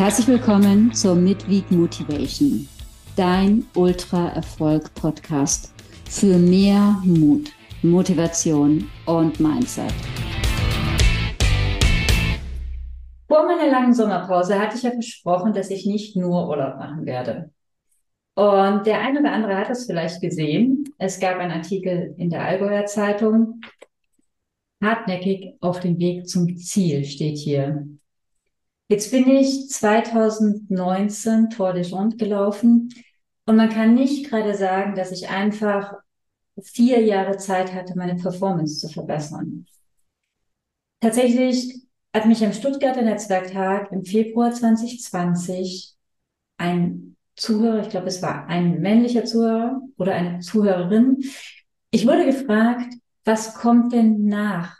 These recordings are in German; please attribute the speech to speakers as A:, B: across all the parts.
A: Herzlich willkommen zur Midweek Motivation, dein Ultra-Erfolg-Podcast für mehr Mut, Motivation und Mindset. Vor meiner langen Sommerpause hatte ich ja versprochen, dass ich nicht nur Urlaub machen werde. Und der eine oder andere hat es vielleicht gesehen. Es gab einen Artikel in der Allgäuer Zeitung. Hartnäckig auf dem Weg zum Ziel steht hier. Jetzt bin ich 2019 Tour de Jonte gelaufen und man kann nicht gerade sagen, dass ich einfach vier Jahre Zeit hatte, meine Performance zu verbessern. Tatsächlich hat mich am Stuttgarter Netzwerktag im Februar 2020 ein Zuhörer, ich glaube, es war ein männlicher Zuhörer oder eine Zuhörerin. Ich wurde gefragt, was kommt denn nach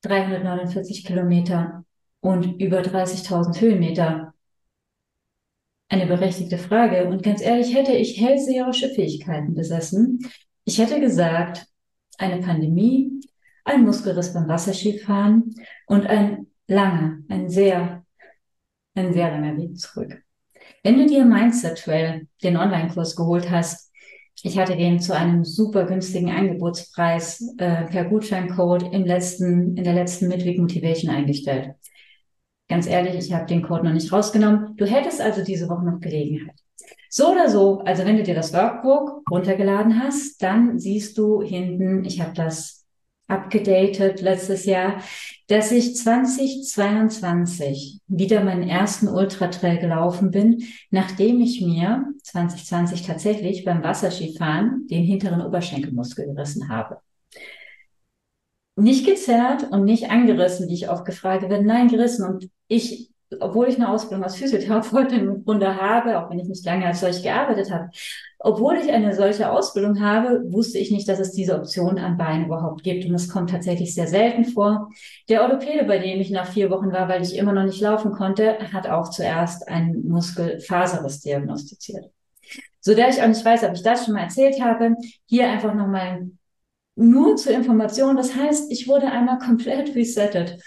A: 349 Kilometer und über 30.000 Höhenmeter? Eine berechtigte Frage. Und ganz ehrlich, hätte ich hellseherische Fähigkeiten besessen, ich hätte gesagt, eine Pandemie, ein Muskelriss beim Wasserskifahren und ein langer, ein sehr, ein sehr langer Weg zurück. Wenn du dir Mindset Trail, den Online-Kurs geholt hast, ich hatte den zu einem super günstigen Angebotspreis äh, per Gutscheincode im letzten, in der letzten Midweek Motivation eingestellt. Ganz ehrlich, ich habe den Code noch nicht rausgenommen. Du hättest also diese Woche noch Gelegenheit. So oder so, also wenn du dir das Workbook runtergeladen hast, dann siehst du hinten, ich habe das abgedatet letztes Jahr, dass ich 2022 wieder meinen ersten Ultratrail gelaufen bin, nachdem ich mir 2020 tatsächlich beim Wasserskifahren den hinteren Oberschenkelmuskel gerissen habe nicht gezerrt und nicht angerissen, wie ich oft gefragt werde. Nein, gerissen. Und ich, obwohl ich eine Ausbildung als Physiotherapeutin im Grunde habe, auch wenn ich nicht lange als solch gearbeitet habe, obwohl ich eine solche Ausbildung habe, wusste ich nicht, dass es diese Option an Beinen überhaupt gibt. Und es kommt tatsächlich sehr selten vor. Der Orthopäde, bei dem ich nach vier Wochen war, weil ich immer noch nicht laufen konnte, hat auch zuerst einen Muskelfaserriss diagnostiziert. So da ich auch nicht weiß, ob ich das schon mal erzählt habe, hier einfach nochmal nur zur Information. Das heißt, ich wurde einmal komplett resettet.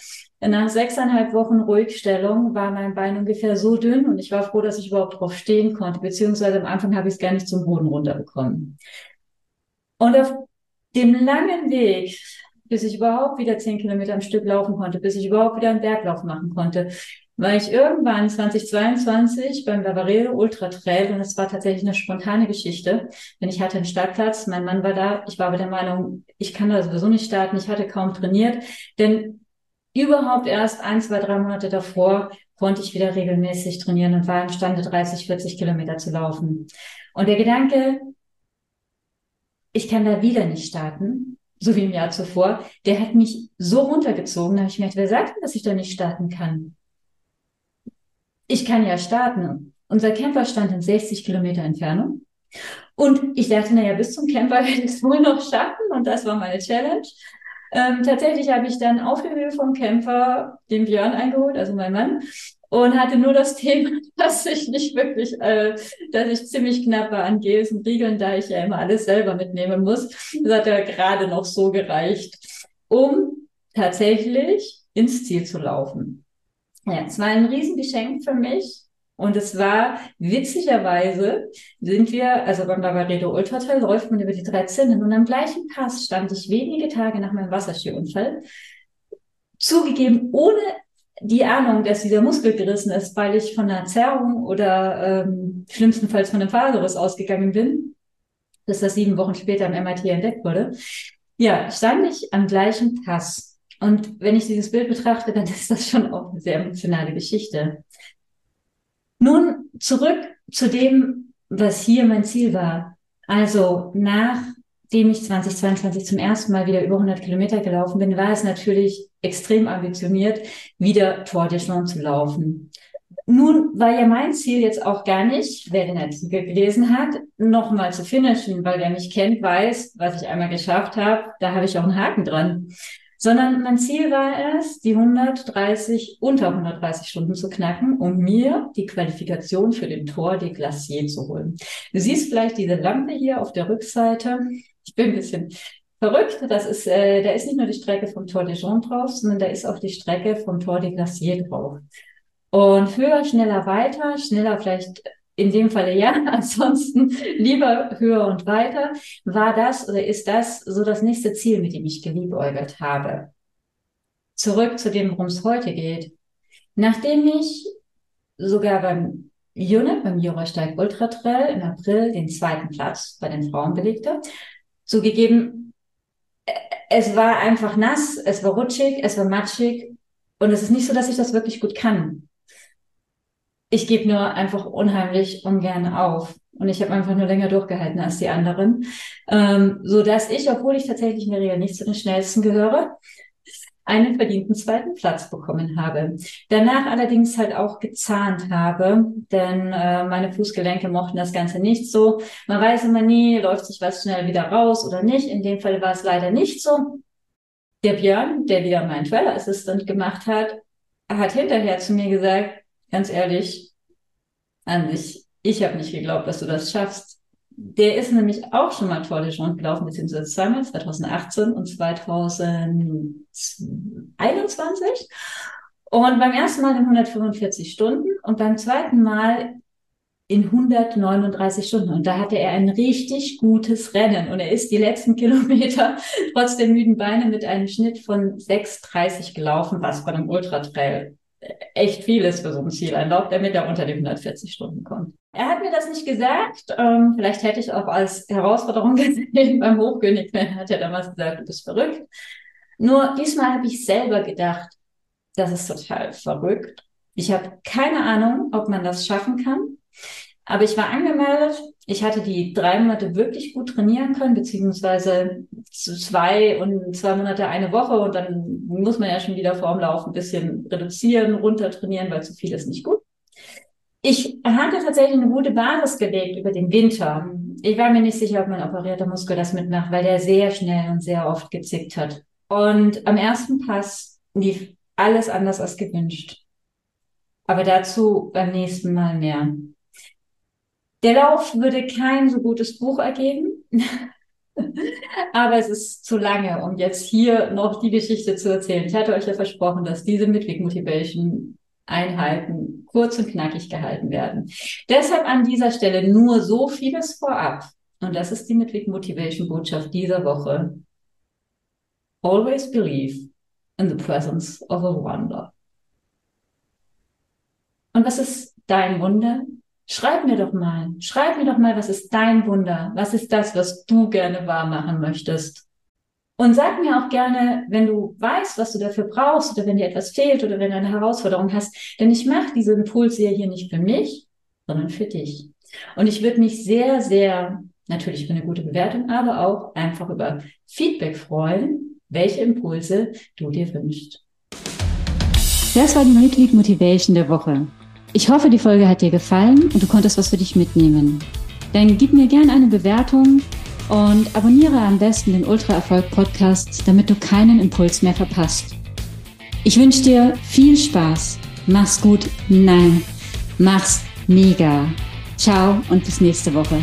A: Nach sechseinhalb Wochen Ruhigstellung war mein Bein ungefähr so dünn und ich war froh, dass ich überhaupt drauf stehen konnte, beziehungsweise am Anfang habe ich es gar nicht zum Boden runterbekommen. Und auf dem langen Weg, bis ich überhaupt wieder zehn Kilometer am Stück laufen konnte, bis ich überhaupt wieder einen Berglauf machen konnte, war ich irgendwann 2022 beim Lavaredo Ultra Trail und es war tatsächlich eine spontane Geschichte. Denn ich hatte einen Startplatz, mein Mann war da, ich war aber der Meinung, ich kann da sowieso nicht starten, ich hatte kaum trainiert, denn überhaupt erst ein, zwei, drei Monate davor konnte ich wieder regelmäßig trainieren und war imstande, 30, 40 Kilometer zu laufen. Und der Gedanke, ich kann da wieder nicht starten, so wie im Jahr zuvor, der hat mich so runtergezogen, da habe ich mir gedacht, wer sagt denn, dass ich da nicht starten kann? Ich kann ja starten. Unser Camper stand in 60 Kilometer Entfernung. Und ich dachte, naja, bis zum Camper werde ich es wohl noch schaffen. Und das war meine Challenge. Ähm, tatsächlich habe ich dann auf Höhe vom Camper den Björn eingeholt, also mein Mann, und hatte nur das Thema, dass ich nicht wirklich, äh, dass ich ziemlich knapp war an Gels und Riegeln, da ich ja immer alles selber mitnehmen muss. Das hat ja gerade noch so gereicht, um tatsächlich ins Ziel zu laufen. Ja, es war ein Riesengeschenk für mich. Und es war witzigerweise, sind wir, also beim Lavaredo Ultratrail läuft man über die drei Zinnen und am gleichen Pass stand ich wenige Tage nach meinem Wasserskiunfall. Zugegeben, ohne die Ahnung, dass dieser Muskel gerissen ist, weil ich von einer Zerrung oder ähm, schlimmstenfalls von einem Faserriss ausgegangen bin, dass das sieben Wochen später am MIT entdeckt wurde. Ja, stand ich am gleichen Pass und wenn ich dieses Bild betrachte, dann ist das schon auch eine sehr emotionale Geschichte. Nun zurück zu dem, was hier mein Ziel war. Also nachdem ich 2022 zum ersten Mal wieder über 100 Kilometer gelaufen bin, war es natürlich extrem ambitioniert, wieder Tour de Champs zu laufen. Nun war ja mein Ziel jetzt auch gar nicht, wer den Artikel gelesen hat, nochmal zu finishen, weil wer mich kennt, weiß, was ich einmal geschafft habe, da habe ich auch einen Haken dran sondern mein Ziel war es, die 130, unter 130 Stunden zu knacken, um mir die Qualifikation für den Tor de Glacier zu holen. Du siehst vielleicht diese Lampe hier auf der Rückseite. Ich bin ein bisschen verrückt. Das ist, äh, da ist nicht nur die Strecke vom Tor de Jean drauf, sondern da ist auch die Strecke vom Tor de Glacier drauf. Und höher, schneller, weiter, schneller vielleicht in dem Falle ja, ansonsten lieber höher und weiter, war das oder ist das so das nächste Ziel, mit dem ich geliebäugelt habe. Zurück zu dem, worum es heute geht. Nachdem ich sogar beim UNIT, beim Eurosteig Ultra Trail im April den zweiten Platz bei den Frauen belegte, zugegeben, es war einfach nass, es war rutschig, es war matschig und es ist nicht so, dass ich das wirklich gut kann ich gebe nur einfach unheimlich ungern auf. Und ich habe einfach nur länger durchgehalten als die anderen. Ähm, so dass ich, obwohl ich tatsächlich in der Regel nicht zu den schnellsten gehöre, einen verdienten zweiten Platz bekommen habe. Danach allerdings halt auch gezahnt habe, denn äh, meine Fußgelenke mochten das Ganze nicht so. Man weiß immer nie, läuft sich was schnell wieder raus oder nicht. In dem Fall war es leider nicht so. Der Björn, der wieder mein Trail Assistant gemacht hat, hat hinterher zu mir gesagt, ganz ehrlich, an sich, ich habe nicht geglaubt, dass du das schaffst. Der ist nämlich auch schon mal Tour de France gelaufen, beziehungsweise zweimal, 2018 und 2021. Und beim ersten Mal in 145 Stunden und beim zweiten Mal in 139 Stunden. Und da hatte er ein richtig gutes Rennen. Und er ist die letzten Kilometer trotz der müden Beine mit einem Schnitt von 6,30 gelaufen, was bei einem Ultratrail echt viel ist für so ein Zieleinlauf, damit er unter die 140 Stunden kommt. Er hat mir das nicht gesagt. Ähm, vielleicht hätte ich auch als Herausforderung gesehen beim Hochkönig. Er hat ja damals gesagt, du bist verrückt. Nur diesmal habe ich selber gedacht, das ist total verrückt. Ich habe keine Ahnung, ob man das schaffen kann. Aber ich war angemeldet. Ich hatte die drei Monate wirklich gut trainieren können, beziehungsweise zwei und zwei Monate eine Woche. Und dann muss man ja schon wieder vorm Laufen ein bisschen reduzieren, runter trainieren, weil zu viel ist nicht gut. Ich hatte tatsächlich eine gute Basis gelegt über den Winter. Ich war mir nicht sicher, ob mein operierter Muskel das mitmacht, weil der sehr schnell und sehr oft gezickt hat. Und am ersten Pass lief alles anders als gewünscht. Aber dazu beim nächsten Mal mehr. Der Lauf würde kein so gutes Buch ergeben, aber es ist zu lange, um jetzt hier noch die Geschichte zu erzählen. Ich hatte euch ja versprochen, dass diese Midweek Motivation Einheiten kurz und knackig gehalten werden. Deshalb an dieser Stelle nur so vieles vorab. Und das ist die Midweek Motivation Botschaft dieser Woche. Always believe in the presence of a wonder. Und was ist dein Wunder? Schreib mir doch mal, schreib mir doch mal, was ist dein Wunder? Was ist das, was du gerne wahr machen möchtest? Und sag mir auch gerne, wenn du weißt, was du dafür brauchst oder wenn dir etwas fehlt oder wenn du eine Herausforderung hast. Denn ich mache diese Impulse ja hier nicht für mich, sondern für dich. Und ich würde mich sehr, sehr, natürlich für eine gute Bewertung, aber auch einfach über Feedback freuen, welche Impulse du dir wünschst.
B: Das war die Midweek Motivation der Woche. Ich hoffe, die Folge hat dir gefallen und du konntest was für dich mitnehmen. Dann gib mir gerne eine Bewertung und abonniere am besten den Ultra Erfolg Podcast, damit du keinen Impuls mehr verpasst. Ich wünsche dir viel Spaß. Mach's gut. Nein, mach's mega. Ciao und bis nächste Woche.